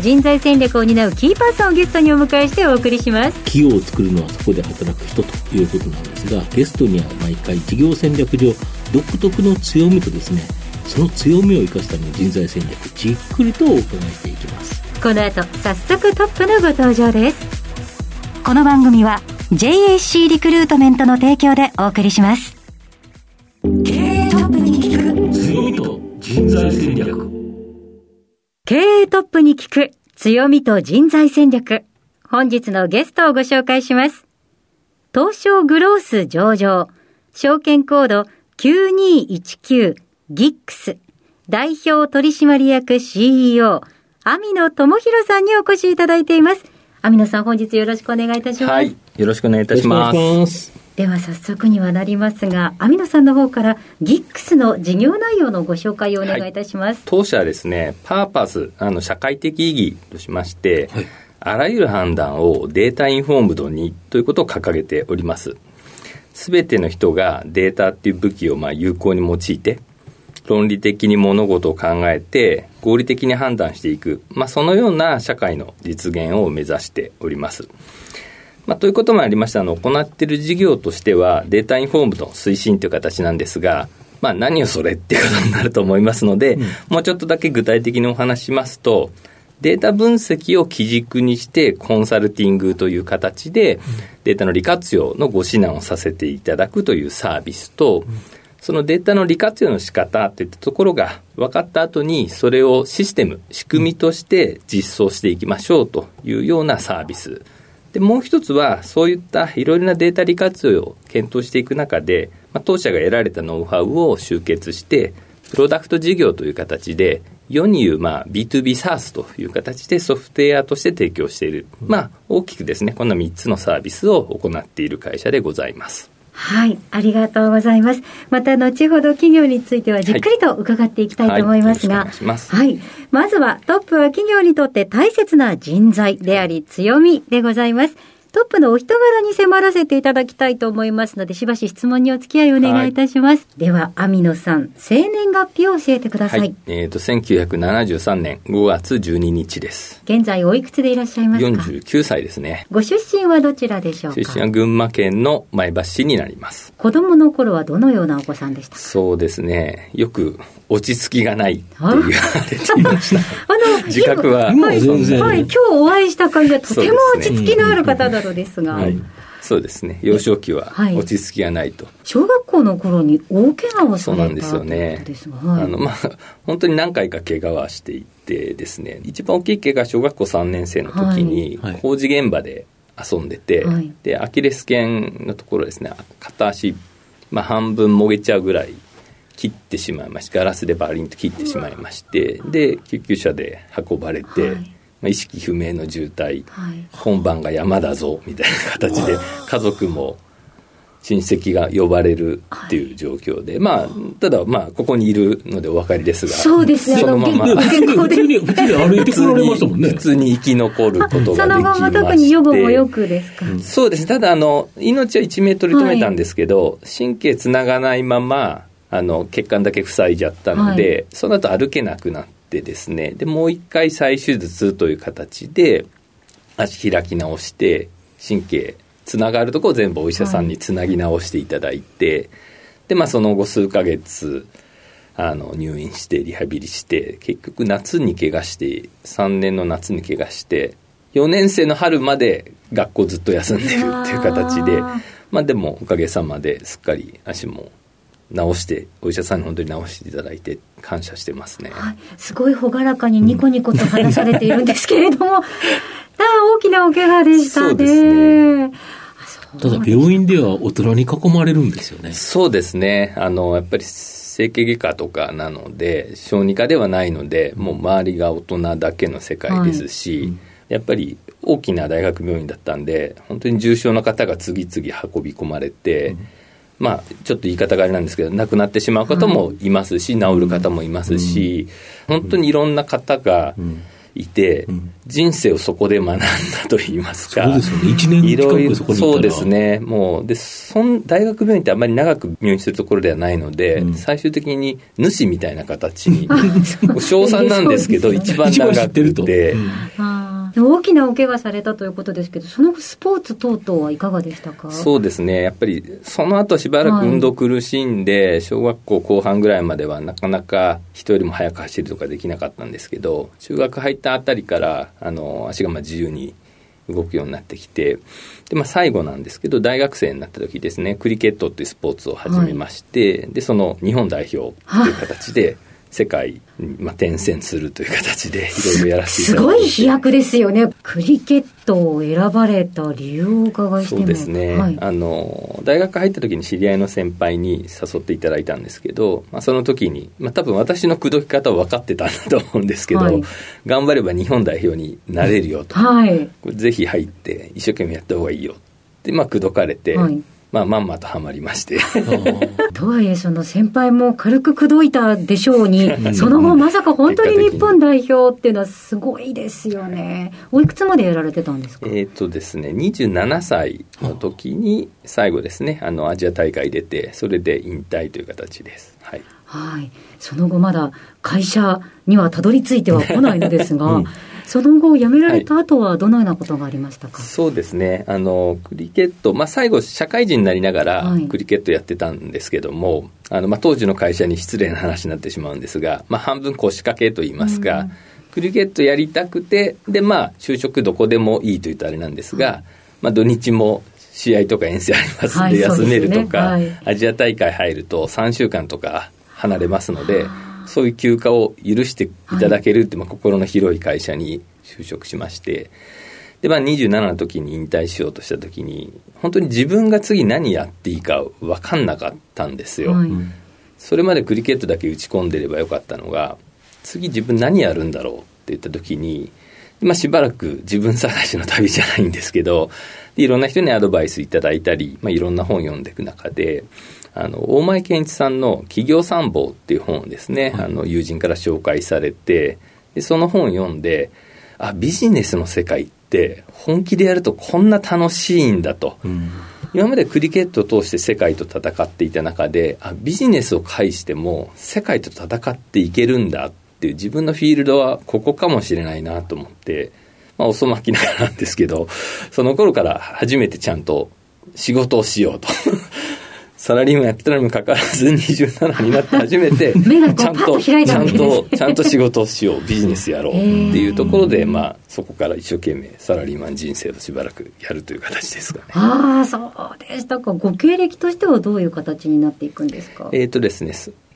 人材戦略を担うキーパーソンをゲストにお迎えしてお送りします。企業を作るのはそこで働く人ということなんですがゲストには毎回事業戦略上独特の強みとですねその強みを生かすための人材戦略じっくりとお伺いしていきます。この後早速トップのご登場です。この番組は JAC リクルートメントの提供でお送りします。経営トップに聞く強みと人材戦略経営トップに聞く強みと人材戦略。本日のゲストをご紹介します。東証グロース上場。証券コード9219ギックス。代表取締役 CEO 網野智弘さんにお越しいただいています。網野さん本日よろしくお願いいたします、はい。よろしくお願いいたします。では早速にはなりますが網野さんの方からギックスの事業内容のご紹介をお願いいたします、当社はですね、パーパス、あの、社会的意義としまして、はいあらゆる判断をデータインフォームドにということを掲げております。すべての人がデータっていう武器をまあ有効に用いて、論理的に物事を考えて、合理的に判断していく、まあ、そのような社会の実現を目指しております。まあ、ということもありましてあの行っている事業としてはデータインフォームの推進という形なんですが、まあ、何をそれっていうことになると思いますので、もうちょっとだけ具体的にお話ししますとデータ分析を基軸にしてコンサルティングという形でデータの利活用のご指南をさせていただくというサービスと、そのデータの利活用の仕方といったところが分かった後にそれをシステム仕組みとして実装していきましょうというようなサービスでもう一つはそういったいろいろなデータ利活用を検討していく中で、まあ、当社が得られたノウハウを集結してプロダクト事業という形で世に言う、まあ、B2B サースという形でソフトウェアとして提供している、まあ、大きくですねこんな3つのサービスを行っている会社でございます。はい、ありがとうございます。また後ほど企業についてはじっくりと伺っていきたいと思いますが、はいますはい、まずはトップは企業にとって大切な人材であり強みでございます。トップのお人柄に迫らせていただきたいと思いますので、しばし質問にお付き合いお願いいたします。では、網野さん、生年月日を教えてください。はい、えっ、と、1973年5月12日です。現在おいくつでいらっしゃいますか？49歳ですね。ご出身はどちらでしょうか？出身は群馬県の前橋市になります。子供の頃はどのようなお子さんでしたか？そうですね。よく落ち着きがないって言われていました。あの、自覚は今は全然はい、今日お会いした感じはとても落ち着きのある方ですが、はい。そうですね。幼少期ははい。落ち着きがないと。小学校の頃に大怪我をされたそうなんですよねということですが、はい。あの、まあ、本当に何回か怪我はしていてですね、一番大きい怪我は小学校3年生の時にはい。はい。工事現場で遊んでて、はい。で、アキレス腱のところですね、片足、まあ、半分もげちゃうぐらい切ってしまいまして、ガラスでバリンと切ってしまいまして、で、救急車で運ばれて、はいまあ、意識不明の重体、はい。今晩が山だぞみたいな形で家族も親戚が呼ばれるっていう状況で、まあただまあここにいるのでお分かりですがそうですね。そのままあので。普通に普通に歩いてこられましたもんね。普通に生き残ることができまして。そのまま特に予後もよくですか、そうです。ねただあの命は1メートル止めたんですけど、神経つながないままあの血管だけ塞いじゃったので、その後歩けなくなってですねでもう一回再手術という形で足開き直して神経つながるとこを全部お医者さんにつなぎ直していただいて、でまあその後数ヶ月あの入院してリハビリして結局夏に怪我して3年の夏に怪我して4年生の春まで学校ずっと休んでるっていう形でまあでもおかげさまですっかり足も治してお医者さんに本当に治していただいて感謝してますね。はい、すごい朗らかにニコニコと話されているんですけれども、あ あ大きなお怪我でしたね。そうですねただ病院では大人に囲まれるんですよね。そうですね。あの、やっぱり整形外科とかなので、小児科ではないので、もう周りが大人だけの世界ですし、やっぱり大きな大学病院だったんで、本当に重症の方が次々運び込まれて、うん、まあ、ちょっと言い方があれなんですけど、亡くなってしまう方もいますし、はい、治る方もいますし、うん、本当にいろんな方が、いて、うん、人生をそこで学んだといいますか、そうですよね、1年近くそこにそうですね、もうでそん、大学病院ってあんまり長く入院するところではないので、うん、最終的に主みたいな形に、賞賛なんですけど、一番長くて。大きなお怪我されたということですけど、そのスポーツ等々はいかがでしたか？そうですね、やっぱりその後しばらく運動苦しんで、はい、小学校後半ぐらいまではなかなか人よりも速く走るとかできなかったんですけど、中学入ったあたりからあの足がまあ自由に動くようになってきて、でまあ、最後なんですけど、大学生になった時ですね、クリケットっていうスポーツを始めまして、はい、でその日本代表という形で、世界に、まあ、転戦するという形でいろいろやらせていただいて。すごい飛躍ですよね。クリケットを選ばれた理由をお伺いしてそうですね、はい、あの大学入った時に知り合いの先輩に誘っていただいたんですけど、まあ、その時に、まあ、多分私の口説き方を分かってたんだと思うんですけど、はい、頑張れば日本代表になれるよと、はい、ぜひ入って一生懸命やった方がいいよってまあ口説かれて、はいまあ、まんまとはまりまして とはいえ、その先輩も軽く口説いたでしょうに、その後、まさか本当に日本代表っていうのはすごいですよね。おいくつまでやられてたんですか？えっ、とですね、27歳の時に、最後ですね、あの、アジア大会出て、それで引退という形です。はい。はい。その後まだ会社にはたどり着いてはこないのですが、うんその後、辞められた後はどのようなことがありましたか、はい、そうですね、あのクリケット、まあ、最後、社会人になりながらクリケットやってたんですけども、はい、あのまあ、当時の会社に失礼な話になってしまうんですが、まあ、半分腰掛けといいますか、うん、クリケットやりたくて、で、まあ、就職どこでもいいと言うとあれなんですが、まあ、土日も試合とか遠征ありますんで、休めるとか、アジア大会入ると3週間とか離れますので、そういう休暇を許していただけるって、まあ、心の広い会社に就職しまして、で、まあ、27の時に引退しようとした時に、本当に自分が次何やっていいか分かんなかったんですよ。はい、それまでクリケットだけ打ち込んでればよかったのが、次自分何やるんだろうって言った時に、まあ、しばらく自分探しの旅じゃないんですけど、いろんな人にアドバイスいただいたり、まあ、いろんな本読んでいく中で、あの大前健一さんの「企業参謀」っていう本をですね、はい、あの友人から紹介されてでその本を読んであビジネスの世界って本気でやるとこんな楽しいんだと、うん、今までクリケットを通して世界と戦っていた中であビジネスを介しても世界と戦っていけるんだっていう自分のフィールドはここかもしれないなと思って、まあ、遅まきながらなんですけどその頃から初めてちゃんと仕事をしようと。サラリーマンやってたのにもかかわらず27になって初めて ちゃんとちゃんとちゃんと仕事をしようビジネスやろうっていうところで、まあ、そこから一生懸命サラリーマン人生をしばらくやるという形ですかね。ああそうでしたかご経歴としてはどういう形になっていくんですか？えっ、とですね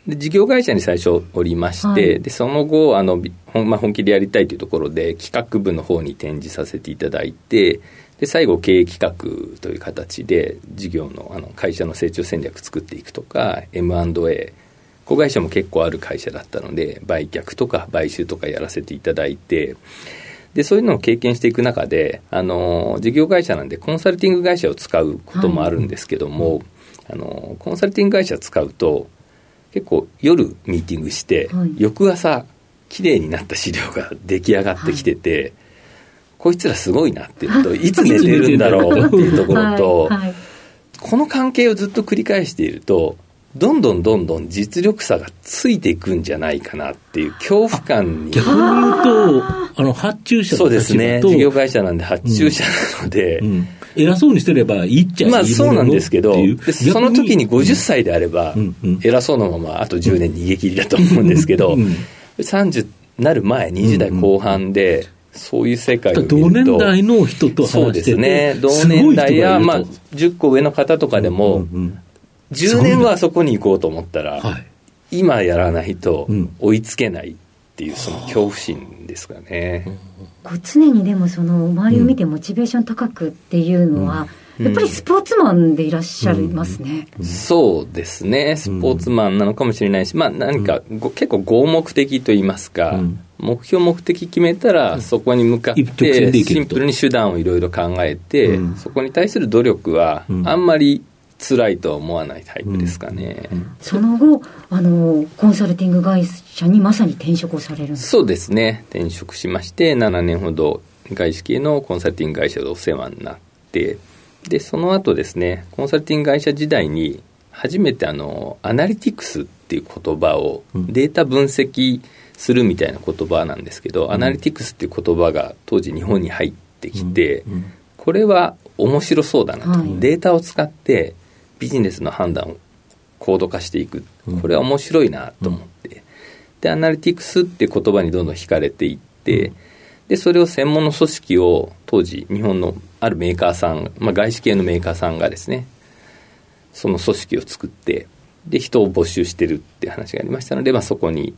で事業会社に最初おりまして、はい、でその後あの、まあ、本気でやりたいというところで企画部の方に展示させていただいてで最後経営企画という形で事業のあの会社の成長戦略作っていくとか M&A 子会社も結構ある会社だったので売却とか買収とかやらせていただいてでそういうのを経験していく中であの事業会社なんでコンサルティング会社を使うこともあるんですけども、はい、あのコンサルティング会社使うと結構夜ミーティングして、はい、翌朝綺麗になった資料が出来上がってきてて、はい。こいつらすごいなっていうのと、いつ寝てるんだろうっていうところと、はいはい、この関係をずっと繰り返していると、どんどんどんどん実力差がついていくんじゃないかなっていう恐怖感に。逆に言うと、あの、発注者そうですね。事業会社なんで発注者なので、うんうん偉そうにしてればいいっちゃいいまあそうなんですけど、その時に50歳であれば、偉そうなままあと10年逃げ切りだと思うんですけど、30なる前、20代後半で、そういう世界を見ると同年代の人とそうですね。同年代や、まあ、10個上の方とかでも、うんうん、10年はそこに行こうと思ったら、はい、今やらないと追いつけないっていうその恐怖心ですかね、こう常にでもその周りを見てモチベーション高くっていうのは、やっぱりスポーツマンでいらっしゃいますね。うん、そうですね。スポーツマンなのかもしれないし、まあ何か、うん、結構合目的と言いますか、目標目的決めたら、そこに向かって、シンプルに手段をいろいろ考えて、そこに対する努力は、あんまり辛いとは思わないタイプですかね。その後、あの、コンサルティング会社にまさに転職をされるんですそうですね。転職しまして、7年ほど外資系のコンサルティング会社でお世話になって、で、その後ですね、コンサルティング会社時代に、初めてあの、アナリティクスっていう言葉を、データ分析するみたいな言葉なんですけど、うん、アナリティクスっていう言葉が当時日本に入ってきて、うんうん、これは面白そうだなと、はい、データを使ってビジネスの判断を高度化していく、これは面白いなと思って、で、アナリティクスって言葉にどんどん惹かれていって、で、それを専門の組織を当時日本のあるメーカーさん、まあ、外資系のメーカーさんがですね、その組織を作って、で、人を募集してるって話がありましたので、まあ、そこに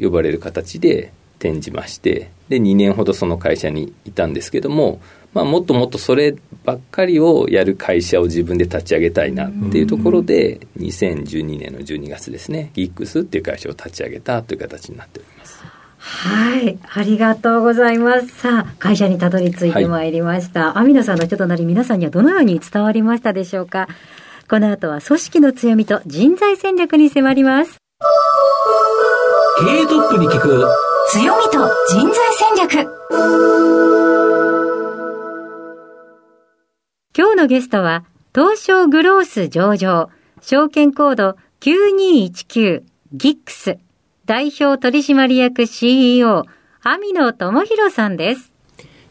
呼ばれる形で転じまして、で、2年ほどその会社にいたんですけども、まあ、もっともっとそればっかりをやる会社を自分で立ち上げたいなっていうところで、2012年の12月ですね、ギックスっていう会社を立ち上げたという形になっております。はい。ありがとうございます。さあ、会社にたどり着いてまいりました。はい、網野さんの人となり皆さんにはどのように伝わりましたでしょうかこの後は組織の強みと人材戦略に迫ります。経営トップに聞く強みと人材戦略。今日のゲストは、東証グロース上場、証券コード9219ギックス代表取締役 CEO、網野智弘さんです。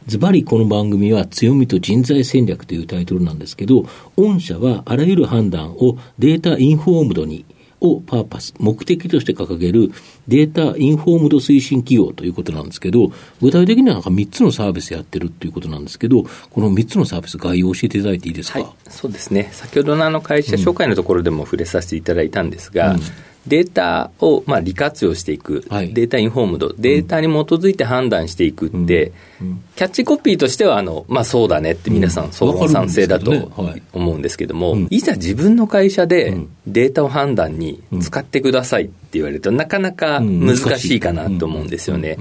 ズバリこの番組は強みと人材戦略というタイトルなんですけど、御社はあらゆる判断をデータインフォームドにをパーパス、目的として掲げるデータインフォームド推進企業ということなんですけど、具体的にはなんか3つのサービスやってるということなんですけど、この3つのサービス概要を教えていただいていいですか？はい、そうですね。先ほどのあの会社紹介のところでも触れさせていただいたんですが、うんデータをまあ利活用していく、はい、データインフォームド、データに基づいて判断していくって、うん。うん、キャッチコピーとしてはあの、まあ、そうだねって皆さん、相互賛成だと思うんですけども、いざ自分の会社でデータを判断に使ってくださいって言われると、なかなか難しいかなと思うんですよね。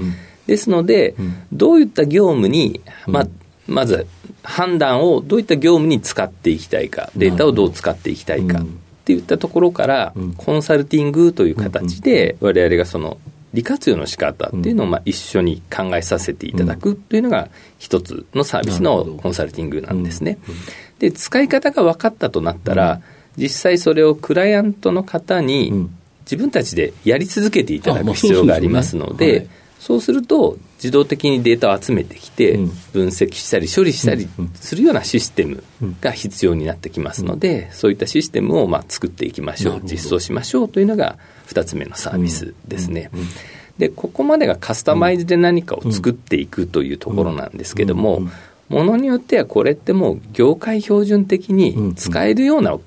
ですので、どういった業務に、まあ、まず判断をどういった業務に使っていきたいか、データをどう使っていきたいか。っていったところから、コンサルティングという形で、われわれがその利活用の仕方っていうのをまあ一緒に考えさせていただくというのが一つのサービスのコンサルティングなんですね。で、使い方が分かったとなったら、実際それをクライアントの方に自分たちでやり続けていただく必要がありますので、そうすると自動的にデータを集めてきて、分析したり処理したりするようなシステムが必要になってきますので、そういったシステムをまあ作っていきましょう、実装しましょうというのが2つ目のサービスですね。で、ここまでがカスタマイズで何かを作っていくというところなんですけども、ものによってはこれってもう業界標準的に使えるような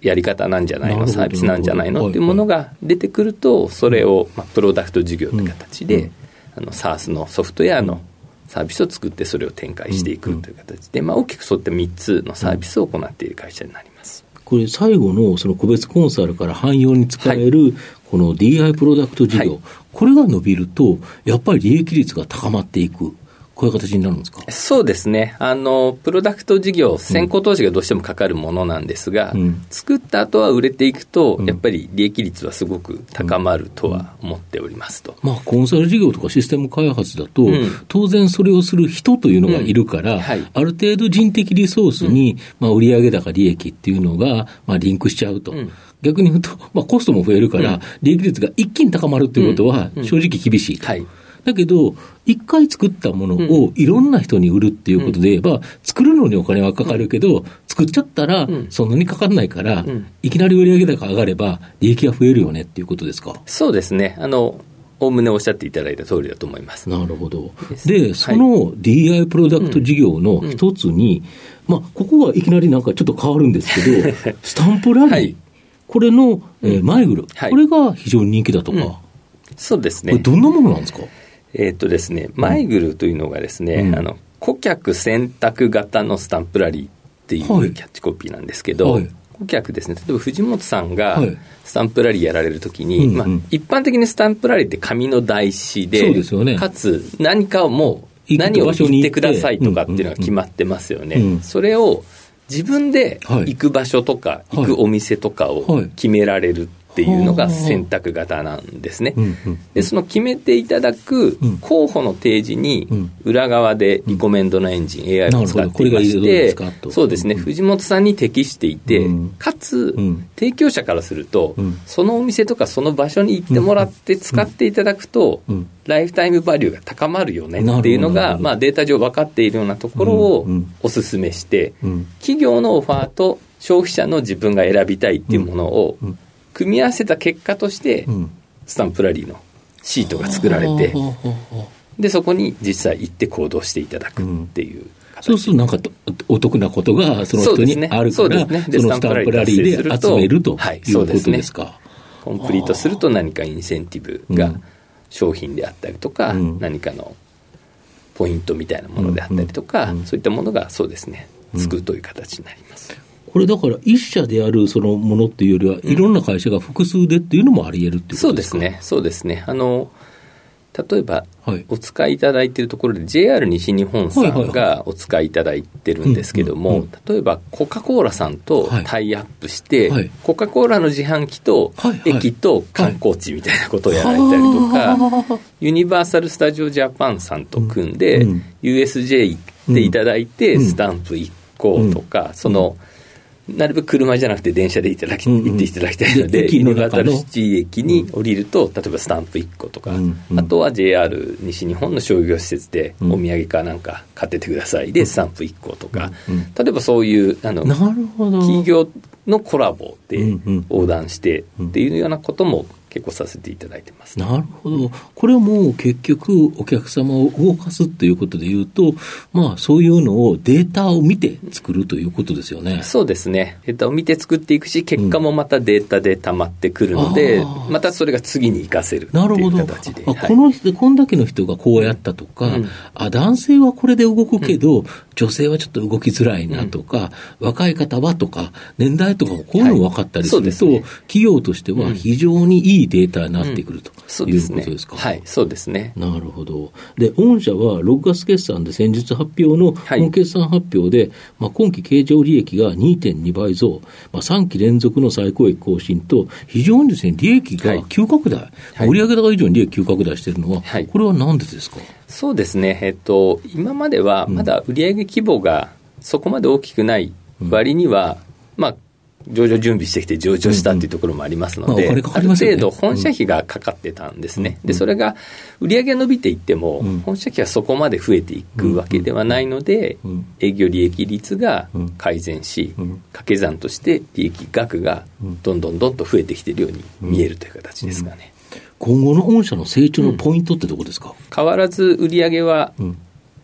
やり方なんじゃないの、サービスなんじゃないのっていうものが出てくると、それをまあプロダクト事業という形で、あの SARS のソフトウェアのサービスを作ってそれを展開していくという形で、まあ、大きくそういった3つのサービスを行っている会社になります。これ最後のその個別コンサルから汎用に使える、この DI プロダクト事業、はい、これが伸びると、やっぱり利益率が高まっていく。こういう形になるんですか？そうですね。あの、プロダクト事業、先行投資がどうしてもかかるものなんですが、うん、作った後は売れていくと、やっぱり利益率はすごく高まるとは思っておりますと。まあ、コンサル事業とかシステム開発だと、うん、当然それをする人というのがいるから、はい、ある程度人的リソースに、まあ、売上高利益っていうのが、まあ、リンクしちゃうと。逆に言うと、まあ、コストも増えるから、利益率が一気に高まるということは、正直厳しいと。はいだけど、一回作ったものをいろんな人に売るっていうことで言えば、作るのにお金はかかるけど、作っちゃったらそんなにかからないから、いきなり売上高上がれば利益が増えるよねっていうことですか？そうですね。あの、おおむねおっしゃっていただいた通りだと思います。なるほど。で、その DI プロダクト事業の一つに、まあ、ここはいきなりなんかちょっと変わるんですけど、スタンプラリー、はい、これの、えー、マイグル、はい、これが非常に人気だとか、うん、そうですね。これどんなものなんですか？えっ、とですね、マイグルというのがですね、うん、あの顧客選択型のスタンプラリーっっていうキャッチコピーなんですけど、はい、顧客ですね、例えば藤本さんがスタンプラリーやられるときに、はいまあ、一般的にスタンプラリーって紙の台紙で、でね、かつ何かをもう、何を言って。くださいとかっていうのが決まってますよね。それを自分で行く場所とか、行くお店とかを決められるっていうのが選択型なんですね。で、その決めていただく候補の提示に、裏側でリコメンドのエンジン、AI を使っていまして、そうですね、藤本さんに適していて、かつ、提供者からすると、そのお店とかその場所に行ってもらって使っていただくと、ライフタイムバリューが高まるよねっていうのが、まあ、データ上分かっているようなところをお勧めして、企業のオファーと消費者の自分が選びたいっていうものを組み合わせた結果として、スタンプラリーのシートが作られて、でそこに実際行って行動していただくっていう。そうすると、なんかお得なことがその人にあるから、そ、ね。そのスタンプラリーで集めるということですか？はい、コンプリートすると何かインセンティブが商品であったりとか、うん、何かのポイントみたいなものであったりとか、うん。うん、そういったものがそうですね、つくという形になります。これだから、一社であるそのものっていうよりは、いろんな会社が複数でっていうのもあり得るっていうそうですね、そうですね。あの例えば、お使いいただいているところで、JR 西日本さんがお使いいただいてるんですけども、例えばコカ・コーラさんとタイアップして、はい、コカ・コーラの自販機と駅と観光地みたいなことをやられたりとか、ユニバーサル・スタジオ・ジャパンさんと組んで、USJ 行っていただいて、スタンプ1個とか、その、なるべく車じゃなくて電車でいただき、行っていただきたいので、ユニバーサルシティ駅に降りると、例えばスタンプ1個とか、あとは JR 西日本の商業施設でお土産かなんか買っててください。で、スタンプ1個とか、例えばそういうあの企業のコラボで横断してっていうようなことも結構させていただいてます、なるほど、これはもう結局、お客様を動かすっていうことでいうと、まあ、そういうのをデータを見て作るということですよね。そうですね、データを見て作っていくし、結果もまたデータでたまってくるので、うん、またそれが次に生かせる。なるほど、この人、こんだけの人がこうやったとか、うん、あ男性はこれで動くけど、うん、女性はちょっと動きづらいなとか、若い方はとか、年代とかもこういうの分かったりすると、はい。ね、企業としては非常にいいデータになってくると、うん、いうことですか？はい、そうですね。なるほど。で、御社は6月決算で先日発表の本決算発表で、はい、まあ、今期経常利益が2.2倍増、まあ、3期連続の最高益更新と、非常にですね、利益が急拡大、はい、売上高以上に利益急拡大しているのは、はい、これはなんでですか？そうですね、えっと、今まではまだ売上規模がそこまで大きくない割には、うん、まあ、上場準備してきて上場したっていうところもありますので、ある程度本社費がかかってたんですね。で、それが売上が伸びていっても、本社費はそこまで増えていくわけではないので、営業利益率が改善し、掛け算として利益額がどんどんどんと増えてきているように見えるという形ですかね。今後の御社の成長のポイントってどこですか、変わらず売上は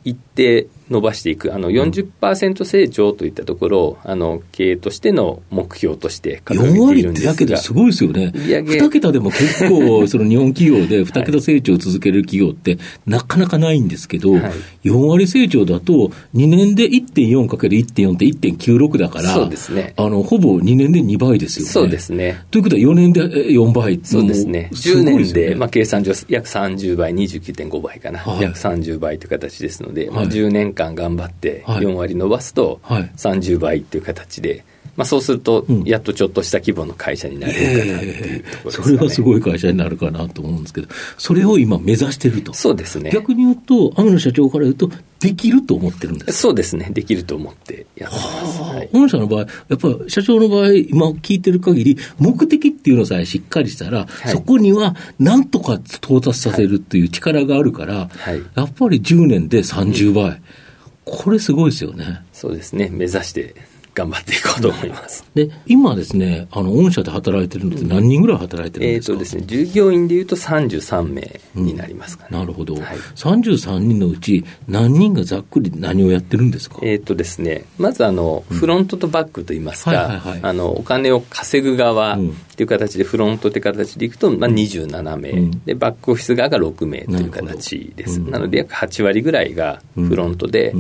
一定伸ばしていく、あの40%成長といったところを、あの経営としての目標として掲げているんですが。4割ってだけですごいですよね、2桁でも結構、その日本企業で2桁成長を続ける企業って、なかなかないんですけど、はい、4割成長だと、2年で 1.4×1.4 って1.96だから、そうですね、あのほぼ2年で2倍ですよね。そうですね。ということは、4年で4倍。そうですね、10年で、まあ、計算上、約30倍、29.5倍かな、はい、約30倍という形ですので、まあ、10年間間頑張って4割伸ばすと30倍っていう形で、まあ、そうすると、やっとちょっとした規模の会社になれるかなっていうところです、ね、それはすごい会社になるかなと思うんですけど、それを今、目指してると、そうですね。逆に言うと、天野社長から言うと、できると思ってるんですそうですね、できると思ってやってます。はい、御社の場合、やっぱり社長の場合、今聞いてる限り、目的っていうのさえしっかりしたら、はい、そこにはなんとか到達させるっていう力があるから、はい、やっぱり10年で30倍。うんこれすごいですよね。そうですね。目指して頑張っていこうと思います。で、今ですね、あの、御社で働いてるのって何人ぐらい働いてるんですか、えっ、ー、とですね、従業員でいうと33名になりますかね。うん、なるほど、はい。33人のうち何人がざっくり何をやってるんですか？えっ、ー、とですね、まずあの、フロントとバックといいますか、あの、お金を稼ぐ側っていう形で、フロントって形でいくと、まあ27名、うん、で、バックオフィス側が6名という形です。なので、約8割ぐらいがフロントで、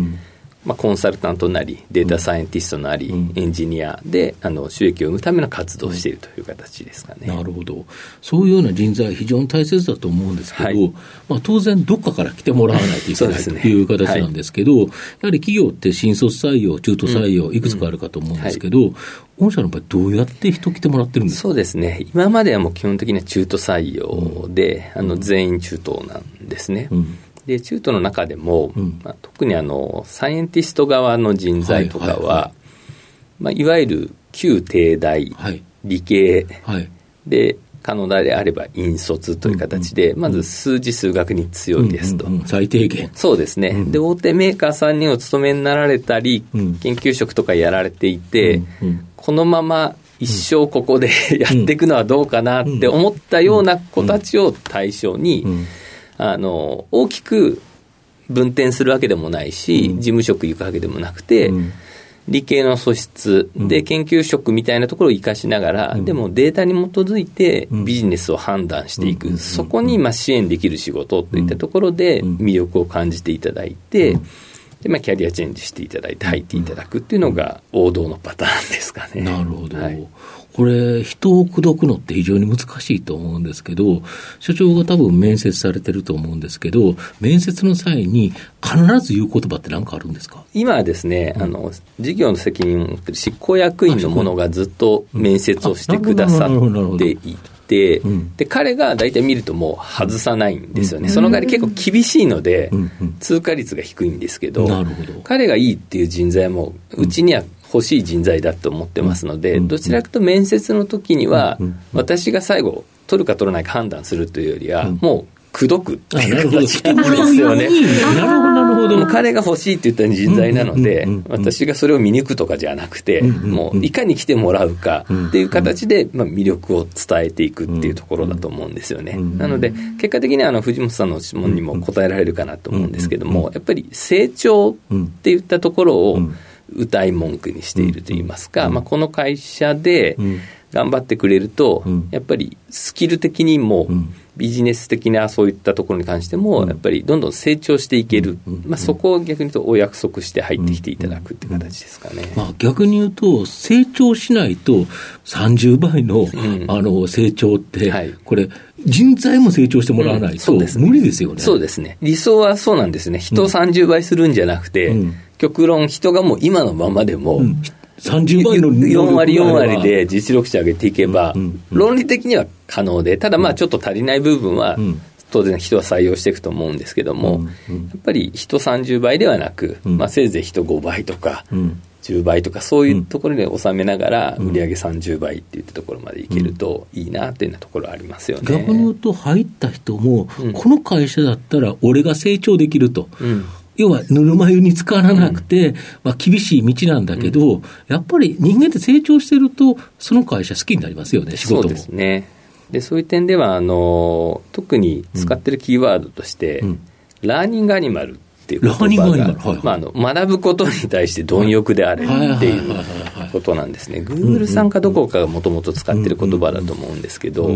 まあ、コンサルタントなり、データサイエンティストなり、うん、エンジニアであの収益を生むための活動をしているという形ですかね、なるほど、そういうような人材、非常に大切だと思うんですけど、はい、まあ、当然、どっかから来てもらわないといけない、という形なんですけど、やはり企業って新卒採用、中途採用、いくつかあるかと思うんですけど、御社の場合、どうやって人来てもらってるんですか？そうですね、今まではもう基本的には中途採用で、あの全員中東なんですね。うんで中途の中でも、うん、まあ、特にあのサイエンティスト側の人材とかは、はいはいはい。まあ、いわゆる旧帝大、はい、理系、はい、で可能であれば引率という形で、うんうん、まず数字数学に強いですと、うんうんうん、最低限。そうですね、うん、で大手メーカーさんにお勤めになられたり、うん、研究職とかやられていて、うんうん、このまま一生ここで やっていくのはどうかなって思ったような子たちを対象に、あの大きく分転するわけでもないし、うん、事務職行くわけでもなくて、うん、理系の素質で研究職みたいなところを生かしながら、うん、でもデータに基づいてビジネスを判断していく、そこにまあ支援できる仕事といったところで魅力を感じていただいて、でまあ、キャリアチェンジしていただいて入っていただくっていうのが王道のパターンですかね。なるほど、はい、これ、人を口説くのって非常に難しいと思うんですけど、所長が多分面接されてると思うんですけど、面接の際に必ず言う言葉って何かあるんですか？今はですね、うん、あの、事業の責任を持ってる執行役員の者がずっと面接をしてくださっていて、うん、で彼が大体見るともう外さないんですよね、うん、その代わり結構厳しいので、通過率が低いんですけど、彼がいいっていう人材も、うちには欲しい人材だと思ってますので、どちらかと面接の時には、私が最後、取るか取らないか判断するというよりは、もう口説くっていう形なんですよね。なるほど、なるほど。彼が欲しいって言った人材なので、私がそれを見抜くとかじゃなくて、もういかに来てもらうかっていう形で、まあ、魅力を伝えていくっていうところだと思うんですよね。なので、結果的にあの藤本さんの質問にも答えられるかなと思うんですけども、やっぱり成長っていったところを、歌い文句にしているといいますか、まあ、この会社で頑張ってくれると、やっぱりスキル的にも、ビジネス的なそういったところに関しても、やっぱりどんどん成長していける、まあ、そこを逆に言うとお約束して入ってきていただくっていう形ですかね、まあ、逆に言うと、成長しないと30倍の,、あの成長って、これ、人材も成長してもらわないと、無理ですよね、そうですね、理想はそうなんですね、人を30倍するんじゃなくて、極論、人がもう今のままでも、うん、30倍の4割、4割で実力値上げていけば、論理的には可能で、ただまあちょっと足りない部分は、当然人は採用していくと思うんですけども、やっぱり人30倍ではなく、まあ、せいぜい人5倍とか、10倍とかそういうところで収めながら売上30倍っていったところまでいけるといいなというようなところありますよね。逆に言うと入った人も、この会社だったら俺が成長できると。うん要はぬるま湯に浸からなくて、うん、まあ、厳しい道なんだけど、うん、やっぱり人間って成長してると、その会社好きになりますよね、仕事も。そうですね。で、そういう点では、あの、特に使ってるキーワードとして、うん、ラーニングアニマルっていう言葉が、はいはい、まあ、あの学ぶことに対して貪欲であれっていうことなんですね。グーグルさんかどこかがもともと使ってる言葉だと思うんですけど、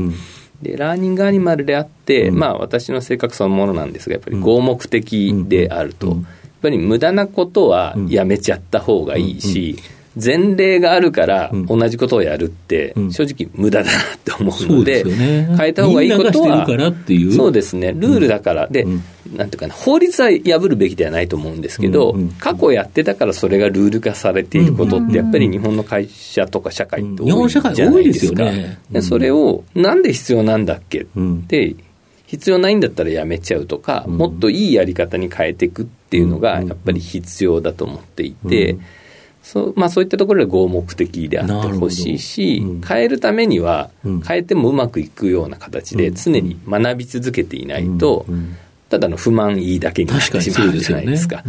でラーニングアニマルであって、うん、まあ私の性格そのものなんですがやっぱり合目的であると、やっぱり無駄なことはやめちゃった方がいいし、前例があるから同じことをやるって、正直無駄だなって思うので、変えた方がいいことは、そうですね、ルールだから、で、なんていうかな、法律は破るべきではないと思うんですけど、過去やってたからそれがルール化されていることって、やっぱり日本の会社とか社会って多いじゃないですか。でそれを、なんで必要なんだっけって、必要ないんだったらやめちゃうとか、もっといいやり方に変えていくっていうのが、やっぱり必要だと思っていて、そうまあ、そういったところで合目的であってほしいし、うん、変えるためには、変えてもうまくいくような形で常に学び続けていないと、ただの不満いいだけになってしまうじゃないですか。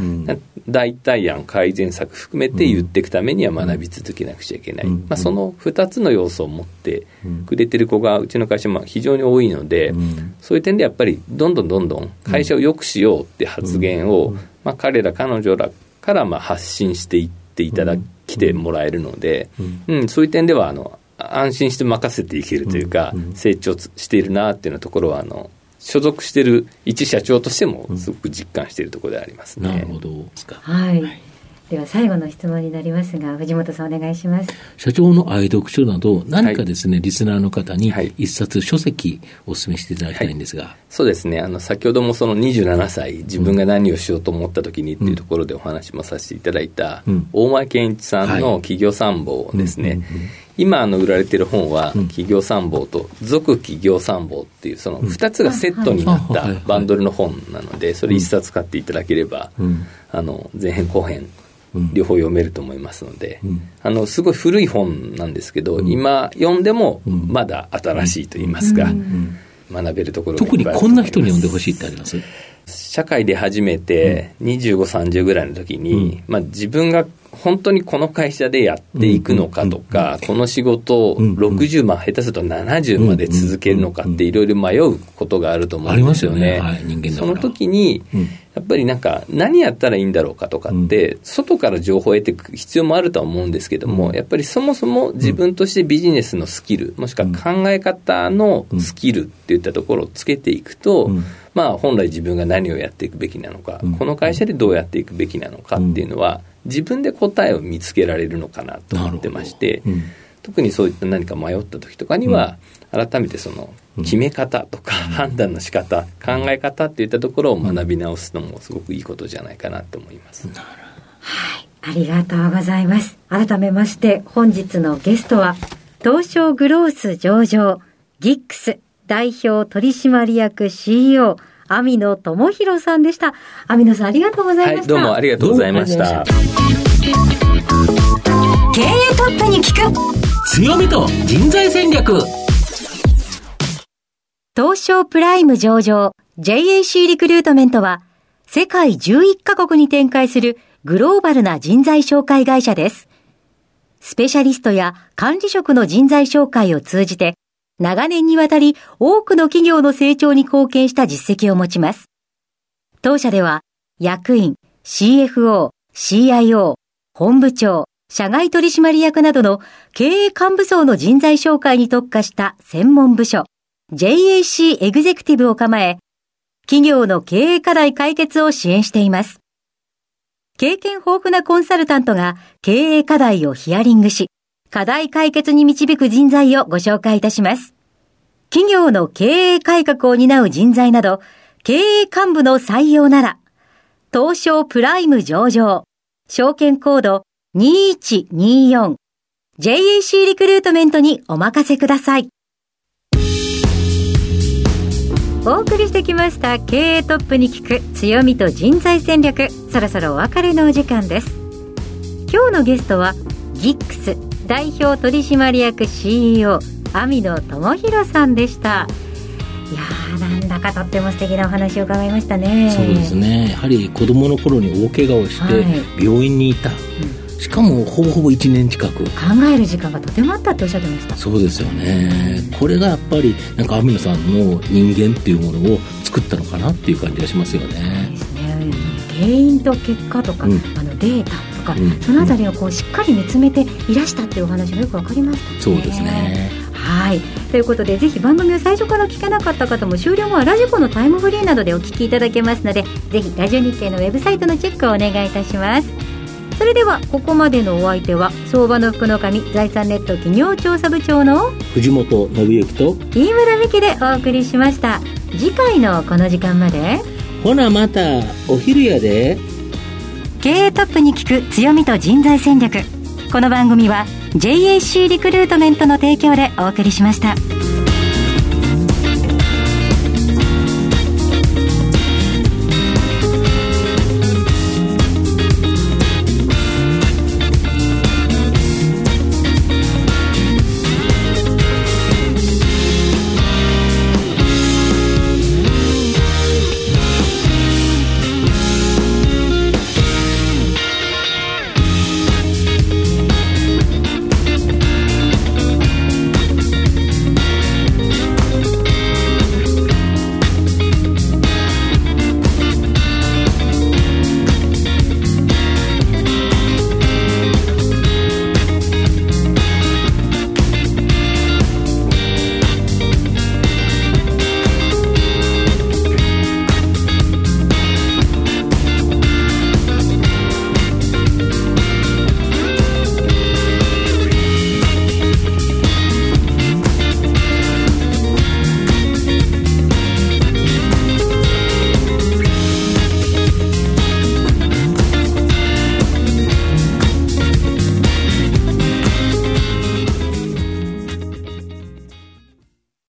代替案、改善策含めて言っていくためには学び続けなくちゃいけない。まあ、その2つの要素を持ってくれてる子がうちの会社も非常に多いので、そういう点でやっぱりどんどんどんどん会社を良くしようって発言を、まあ、彼ら彼女らからまあ発信していって、いただきてもらえるので、うん、そういう点ではあの安心して任せていけるというか、成長しているなっていうところはあの所属している一社長としてもすごく実感しているところでありますね。なるほど。はい。では最後の質問になりますが、藤本さんお願いします。社長の愛読書など、何かですね、はい、リスナーの方に一冊書籍をお勧めしていただきたいんですが。はい、そうですね。あの、先ほどもその27歳、自分が何をしようと思った時にっていうところでお話もさせていただいた、うん、大前健一さんの企業参謀ですね。今あの売られている本は、企業参謀と続企業参謀っていうその2つがセットになったバンドルの本なのでそれ1冊買っていただければ、あの前編後編両方読めると思いますので、あのすごい古い本なんですけど、今読んでもまだ新しいと言いますか、学べるところが特にこんな人に読んでほしいってあります？社会で初めて25、30ぐらいの時に、まあ、自分が本当にこの会社でやっていくのかとか、この仕事を60万、下手すると70まで続けるのかっていろいろ迷うことがあると思うんですよね。その時に、やっぱりなんか何やったらいいんだろうかとかって、外から情報を得ていく必要もあるとは思うんですけども、やっぱりそもそも自分としてビジネスのスキル、もしくは考え方のスキルっていったところをつけていくと、まあ本来自分が何をやっていくべきなのか、この会社でどうやっていくべきなのかっていうのは、自分で答えを見つけられるのかなと思ってまして、うん、特にそういった何か迷った時とかには、改めてその決め方とか判断の仕方、考え方っていったところを学び直すのもすごくいいことじゃないかなと思います。はい、ありがとうございます。改めまして本日のゲストは東証グロース上場ギックス代表取締役 CEO 網野智弘さんでした。網野さんありがとうございました。はい、どうもありがとうございました。経営トップに聞く強みと人材戦略東証プライム上場 JAC リクルートメントは世界11カ国に展開するグローバルな人材紹介会社です。スペシャリストや管理職の人材紹介を通じて長年にわたり多くの企業の成長に貢献した実績を持ちます。当社では役員、CFO、CIO、本部長、社外取締役などの経営幹部層の人材紹介に特化した専門部署 JAC エグゼクティブを構え、企業の経営課題解決を支援しています。経験豊富なコンサルタントが経営課題をヒアリングし、課題解決に導く人材をご紹介いたします。企業の経営改革を担う人材など、経営幹部の採用なら、東証プライム上場、証券コード2124、JAC リクルートメントにお任せください。お送りしてきました経営トップに聞く強みと人材戦略そろそろお別れのお時間です今日のゲストはギックス代表取締役 CEO 網野智弘さんでした。いやーなんだかとっても素敵なお話を伺いましたね。そうですね。やはり子供の頃に大怪我をして病院にいた、はいうん、しかもほぼほぼ1年近く。考える時間がとてもあったっておっしゃってました。そうですよね。これがやっぱりなんか網野さんの人間っていうものを作ったのかなっていう感じがしますよね。ですね。原因と結果とか、うん、あのデータか、うん、そのあたりをこうしっかり見つめていらしたっていうお話がよくわかりました、ね、そうですね。はい。ということでぜひ番組を最初から聞けなかった方も終了後はラジコのタイムフリーなどでお聞きいただけますのでぜひラジオ日経のウェブサイトのチェックをお願いいたします。それではここまでのお相手は相場の福の神財産ネット企業調査部長の藤本信之と飯村美希でお送りしました。次回のこの時間まで。ほなまたお昼やで経営トップに聞く強みと人材戦略この番組は JAC リクルートメントの提供でお送りしました。